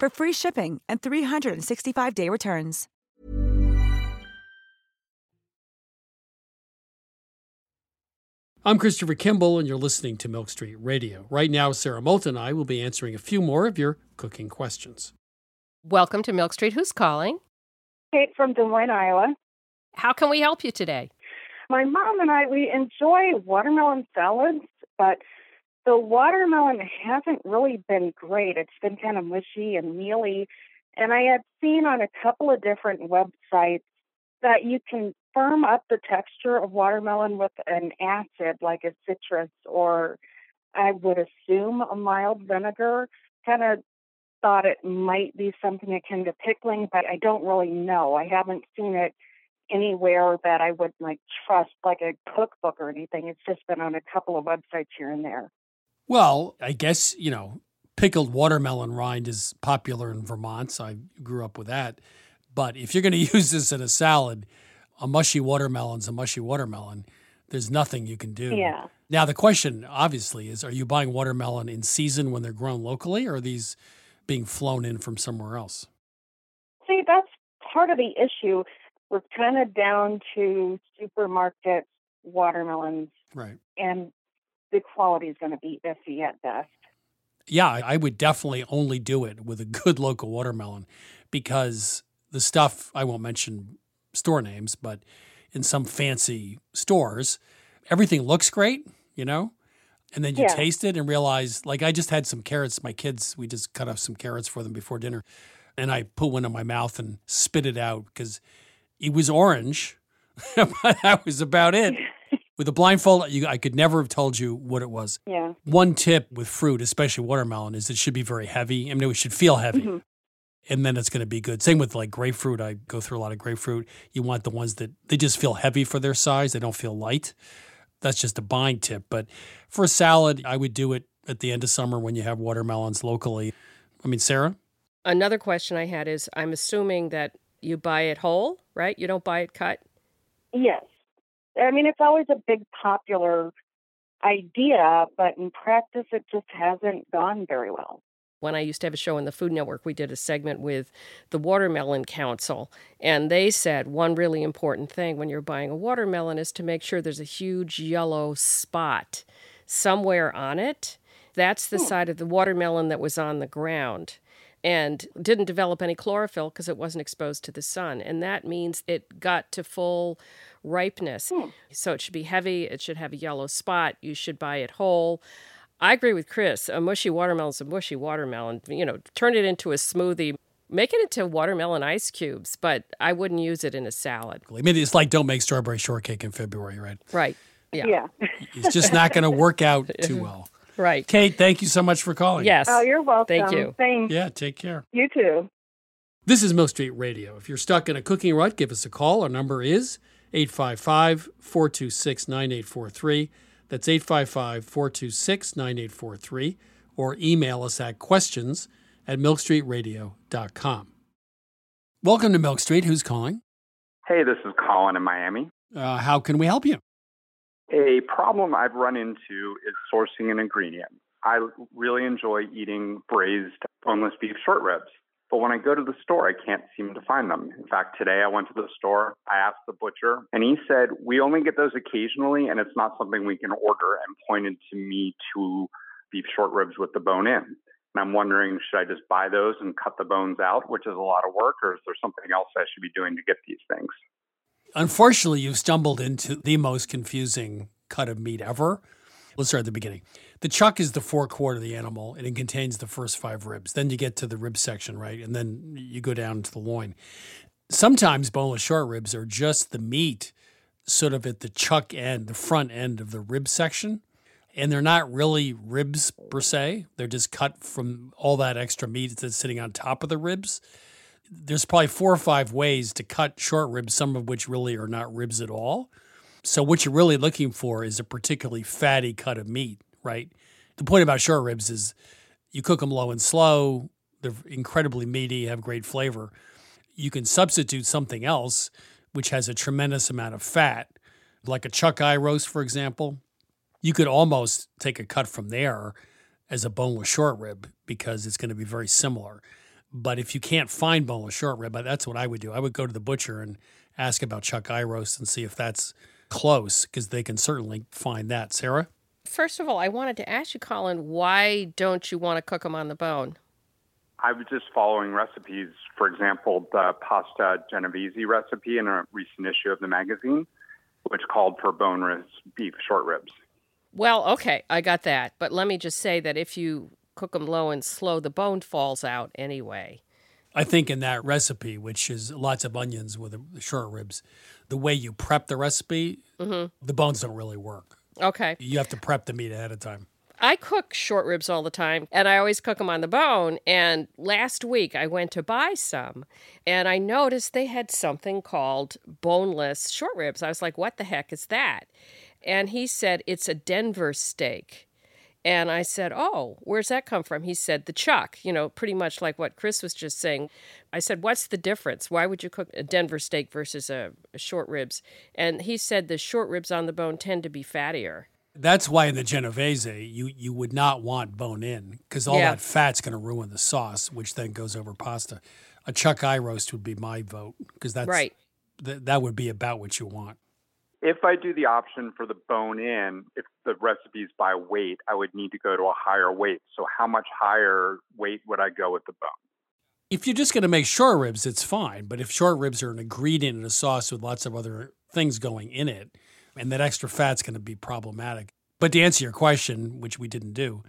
for free shipping and 365-day returns. I'm Christopher Kimball, and you're listening to Milk Street Radio. Right now, Sara Moulton and I will be answering a few more of your cooking questions. Welcome to Milk Street. Who's calling? Kate from Des Moines, Iowa. How can we help you today? My mom and I, we enjoy watermelon salads, but the watermelon hasn't really been great. It's been kind of mushy and mealy. And I had seen on a couple of different websites that you can firm up the texture of watermelon with an acid like a citrus or I would assume a mild vinegar. Kind of thought it might be something akin to pickling, but I don't really know. I haven't seen it anywhere that I would like trust, like a cookbook or anything. It's just been on a couple of websites here and there. Well, I guess, you know, pickled watermelon rind is popular in Vermont, so I grew up with that. But if you're going to use this in a salad, a mushy watermelon's a mushy watermelon. There's nothing you can do. Yeah. Now, the question obviously is are you buying watermelon in season when they're grown locally, or are these being flown in from somewhere else? See, that's part of the issue. We're kind of down to supermarket watermelons, Right. and the quality is going to be iffy at best. Yeah, I would definitely only do it with a good local watermelon because the stuff, I won't mention store names, but in some fancy stores, everything looks great, you know? And then you Yeah. taste it and realize, like, I just had some carrots. My kids, we just cut off some carrots for them before dinner. And I put one in my mouth and spit it out because it was orange, but that was about it. With a blindfold, you, I could never have told you what it was. Yeah. One tip with fruit, especially watermelon, is it should be very heavy. I mean, it should feel heavy. Mhm. And then it's going to be good. Same with like grapefruit. I go through a lot of grapefruit. You want the ones that they just feel heavy for their size. They don't feel light. That's just a buying tip. But for a salad, I would do it at the end of summer when you have watermelons locally. I mean, Sara? Another question I had is I'm assuming that you buy it whole, right? You don't buy it cut? Yes. I mean, it's always a big popular idea, but in practice, it just hasn't gone very well. When I used to have a show on the Food Network, we did a segment with the Watermelon Council, and they said one really important thing when you're buying a watermelon is to make sure there's a huge yellow spot somewhere on it. That's the hmm. side of the watermelon that was on the ground and didn't develop any chlorophyll because it wasn't exposed to the sun. And that means it got to full ripeness. Hmm. So it should be heavy, it should have a yellow spot, you should buy it whole. I agree with Chris. A mushy watermelon is a mushy watermelon. You know, turn it into a smoothie, make it into watermelon ice cubes, but I wouldn't use it in a salad. I mean, it's like don't make strawberry shortcake in February, right? Right. Yeah. Yeah. It's just not going to work out too well. Right. Kate, thank you so much for calling. Yes. Oh, you're welcome. Thank you. Thanks. Yeah, take care. You too. This is Milk Street Radio. If you're stuck in a cooking rut, give us a call. Our number is 855 426 9843. That's 855 426 9843. Or email us at questions at milkstreetradio.com. Welcome to Milk Street. Who's calling? Hey, this is Colin in Miami. Uh, how can we help you? A problem I've run into is sourcing an ingredient. I really enjoy eating braised boneless beef short ribs, but when I go to the store, I can't seem to find them. In fact, today I went to the store, I asked the butcher, and he said, We only get those occasionally, and it's not something we can order, and pointed to me to beef short ribs with the bone in. And I'm wondering, should I just buy those and cut the bones out, which is a lot of work, or is there something else I should be doing to get these things? Unfortunately, you've stumbled into the most confusing cut of meat ever. Let's start at the beginning. The chuck is the forequarter of the animal, and it contains the first five ribs. Then you get to the rib section, right? And then you go down to the loin. Sometimes boneless short ribs are just the meat, sort of at the chuck end, the front end of the rib section. And they're not really ribs per se. They're just cut from all that extra meat that's sitting on top of the ribs there's probably four or five ways to cut short ribs, some of which really are not ribs at all. So what you're really looking for is a particularly fatty cut of meat, right? The point about short ribs is you cook them low and slow, they're incredibly meaty, have great flavor. You can substitute something else which has a tremendous amount of fat, like a chuck eye roast, for example. You could almost take a cut from there as a boneless short rib because it's going to be very similar. But if you can't find boneless short rib, that's what I would do. I would go to the butcher and ask about chuck eye roast and see if that's close because they can certainly find that. Sara? First of all, I wanted to ask you, Colin, why don't you want to cook them on the bone? I was just following recipes. For example, the pasta genovese recipe in a recent issue of the magazine, which called for boneless beef short ribs. Well, okay, I got that. But let me just say that if you cook them low and slow, the bone falls out anyway. I think in that recipe, which is lots of onions with the short ribs, the way you prep the recipe, Mhm. the bones don't really work. Okay. You have to prep the meat ahead of time. I cook short ribs all the time and I always cook them on the bone. And last week I went to buy some and I noticed they had something called boneless short ribs. I was like, what the heck is that? And he said, it's a Denver steak. And I said, Oh, where's that come from? He said, The chuck, you know, pretty much like what Chris was just saying. I said, What's the difference? Why would you cook a Denver steak versus a, a short ribs? And he said, The short ribs on the bone tend to be fattier. That's why in the Genovese, you, you would not want bone in because all Yeah. that fat's going to ruin the sauce, which then goes over pasta. A chuck eye roast would be my vote because that's Right. th- that would be about what you want. If I do the option for the bone in, if the recipe's by weight, I would need to go to a higher weight. So, how much higher weight would I go with the bone? If you're just going to make short ribs, it's fine. But if short ribs are an ingredient in a sauce with lots of other things going in it, and that extra fat's going to be problematic. But to answer your question, which we didn't do,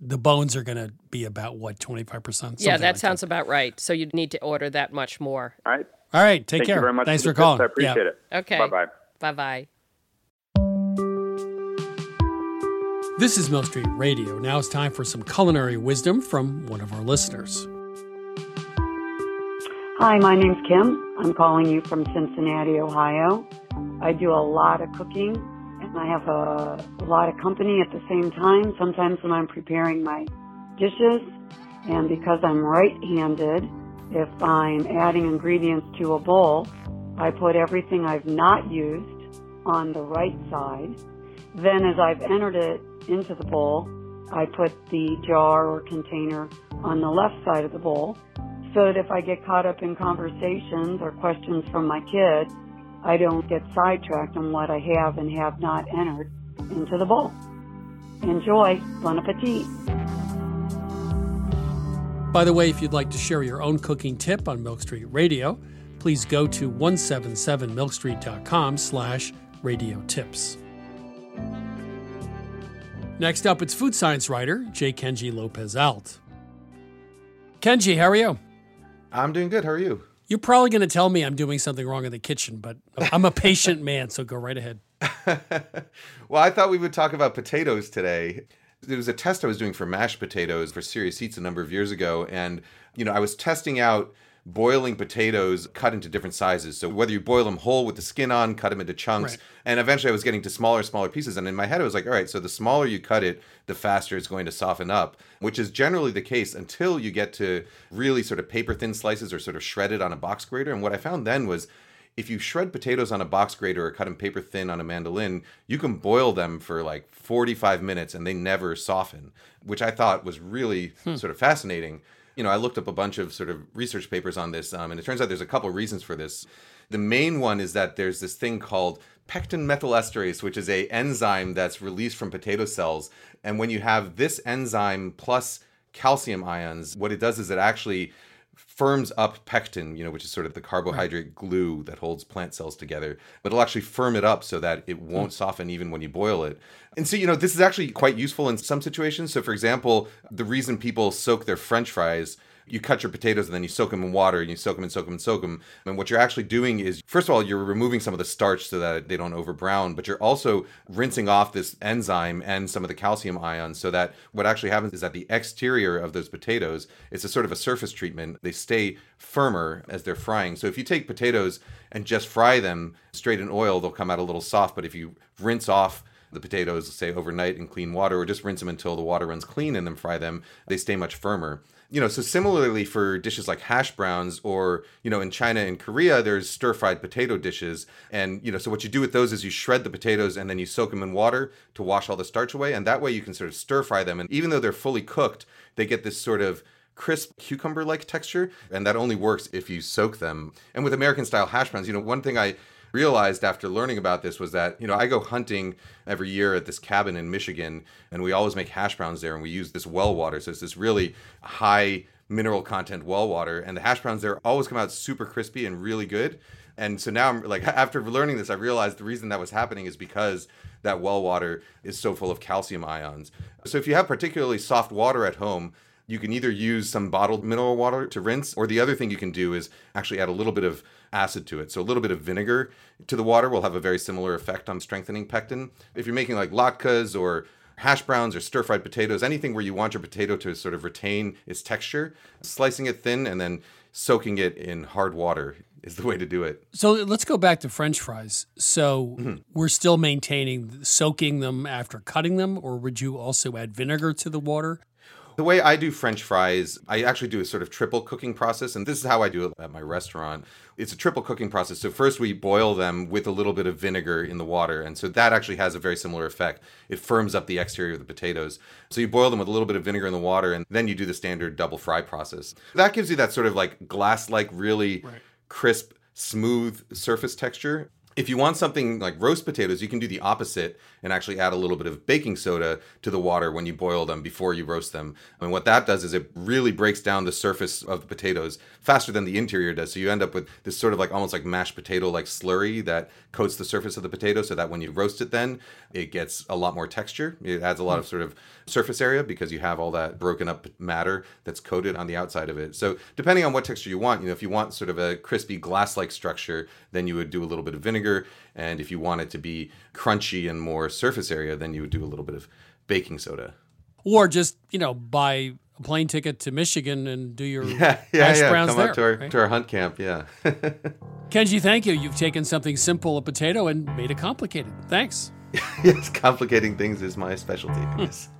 the bones are going to be about what, 25%? yeah, that sounds about right. So you'd need to order that much more. All right. All right. Take Thank care. you very much Thanks for for the tips. calling. I appreciate Yeah. it. Okay. Bye bye bye. Bye bye. This is Milk Street Radio. Now it's time for some culinary wisdom from one of our listeners. Hi, my name's Kim. I'm calling you from Cincinnati, Ohio. I do a lot of cooking and I have a, a lot of company at the same time. Sometimes when I'm preparing my dishes, and because I'm right-handed, if I'm adding ingredients to a bowl, I put everything I've not used on the right side. Then as I've entered it into the bowl, I put the jar or container on the left side of the bowl so that if I get caught up in conversations or questions from my kids, I don't get sidetracked on what I have and have not entered into the bowl. Enjoy. Bon appetit. By the way, if you'd like to share your own cooking tip on Milk Street Radio, please go to 177milkstreet.com slash radio tips. Next up, it's food science writer J. Kenji López-Alt. Kenji, how are you? I'm doing good. How are you? You're probably going to tell me I'm doing something wrong in the kitchen, but I'm a patient man, so go right ahead. well, I thought we would talk about potatoes today. There was a test I was doing for mashed potatoes for Serious Eats a number of years ago, and you know I was testing out boiling potatoes cut into different sizes. So whether you boil them whole with the skin on, cut them into chunks, Right. and eventually I was getting to smaller, and smaller pieces. And in my head, I was like, all right, so the smaller you cut it, the faster it's going to soften up, which is generally the case until you get to really sort of paper thin slices or sort of shredded on a box grater. And what I found then was if you shred potatoes on a box grater or cut them paper thin on a mandolin, you can boil them for like 45 minutes and they never soften, which I thought was really hmm. sort of fascinating. You know, I looked up a bunch of sort of research papers on this, um, and it turns out there's a couple reasons for this. The main one is that there's this thing called pectin methylesterase, which is a enzyme that's released from potato cells. And when you have this enzyme plus calcium ions, what it does is it actually firms up pectin, you know, which is sort of the carbohydrate glue that holds plant cells together. But it'll actually firm it up so that it won't hmm. soften even when you boil it. And so, you know, this is actually quite useful in some situations. So, for example, the reason people soak their french fries you cut your potatoes and then you soak them in water and you soak them and soak them and soak them. And what you're actually doing is, first of all, you're removing some of the starch so that they don't over brown, but you're also rinsing off this enzyme and some of the calcium ions so that what actually happens is that the exterior of those potatoes, it's a sort of a surface treatment. They stay firmer as they're frying. So if you take potatoes and just fry them straight in oil, they'll come out a little soft. But if you rinse off the potatoes, say overnight in clean water, or just rinse them until the water runs clean and then fry them, they stay much firmer. You know, so similarly for dishes like hash browns, or, you know, in China and Korea, there's stir fried potato dishes. And, you know, so what you do with those is you shred the potatoes and then you soak them in water to wash all the starch away. And that way you can sort of stir fry them. And even though they're fully cooked, they get this sort of crisp cucumber like texture. And that only works if you soak them. And with American style hash browns, you know, one thing I realized after learning about this was that you know I go hunting every year at this cabin in Michigan and we always make hash browns there and we use this well water. So it's this really high mineral content well water and the hash browns there always come out super crispy and really good. And so now I'm like after learning this I realized the reason that was happening is because that well water is so full of calcium ions. So if you have particularly soft water at home you can either use some bottled mineral water to rinse, or the other thing you can do is actually add a little bit of acid to it. So a little bit of vinegar to the water will have a very similar effect on strengthening pectin. If you're making like latkes or hash browns or stir fried potatoes, anything where you want your potato to sort of retain its texture, slicing it thin and then soaking it in hard water is the way to do it. So let's go back to French fries. So Mm-hmm. we're still maintaining soaking them after cutting them, or would you also add vinegar to the water? The way I do French fries, I actually do a sort of triple cooking process, and this is how I do it at my restaurant. It's a triple cooking process. So first we boil them with a little bit of vinegar in the water, and so that actually has a very similar effect. It firms up the exterior of the potatoes. So you boil them with a little bit of vinegar in the water, and then you do the standard double fry process. That gives you that sort of like glass-like, really crisp, smooth surface texture. If you want something like roast potatoes, you can do the opposite and actually add a little bit of baking soda to the water when you boil them before you roast them. And what that does is it really breaks down the surface of the potatoes faster than the interior does. So you end up with this sort of like almost like mashed potato like slurry that coats the surface of the potato so that when you roast it then it gets a lot more texture. It adds a lot of sort of surface area because you have all that broken up matter that's coated on the outside of it. So depending on what texture you want, you know, if you want sort of a crispy glass-like structure, then you would do a little bit of vinegar. And if you want it to be crunchy and more surface area, then you would do a little bit of baking soda. Or just, you know, buy a plane ticket to Michigan and do your Yeah, yeah, hash yeah. browns Come there. out to our, right? to our hunt camp. Yeah. Kenji, thank you. You've taken something simple, a potato, and made it complicated. Thanks. yes, complicating things is my specialty. Yes.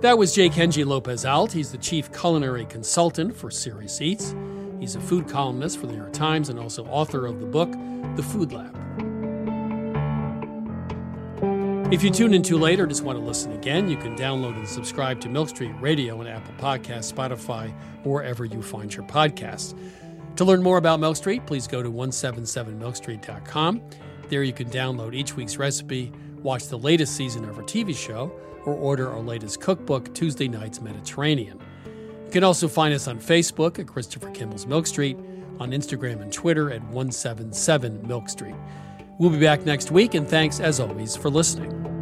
That was J. Kenji López-Alt. He's the chief culinary consultant for Serious Eats. He's a food columnist for the New York Times and also author of the book, The Food Lab. If you tune in too late or just want to listen again, you can download and subscribe to Milk Street Radio on Apple Podcasts, Spotify, or wherever you find your podcasts. To learn more about Milk Street, please go to 177milkstreet.com. There you can download each week's recipe, watch the latest season of our TV show, or order our latest cookbook, Tuesday Nights Mediterranean. You can also find us on Facebook at Christopher Kimball's Milk Street, on Instagram and Twitter at 177 Milk Street. We'll be back next week, and thanks as always for listening.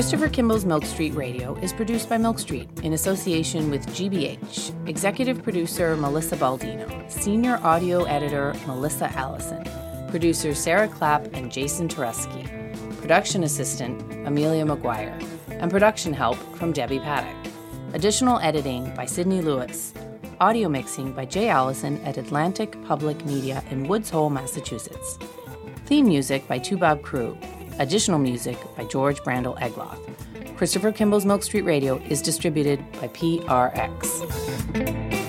Christopher Kimball's Milk Street Radio is produced by Milk Street in association with GBH, executive producer Melissa Baldino, senior audio editor Melissa Allison, producers Sarah Clapp and Jason Tereski, production assistant Amelia McGuire, and production help from Debbie Paddock. Additional editing by Sydney Lewis. Audio mixing by Jay Allison at Atlantic Public Media in Woods Hole, Massachusetts. Theme music by Toubab Krewe. Additional music by George Brandl Egloff. Christopher Kimball's Milk Street Radio is distributed by PRX.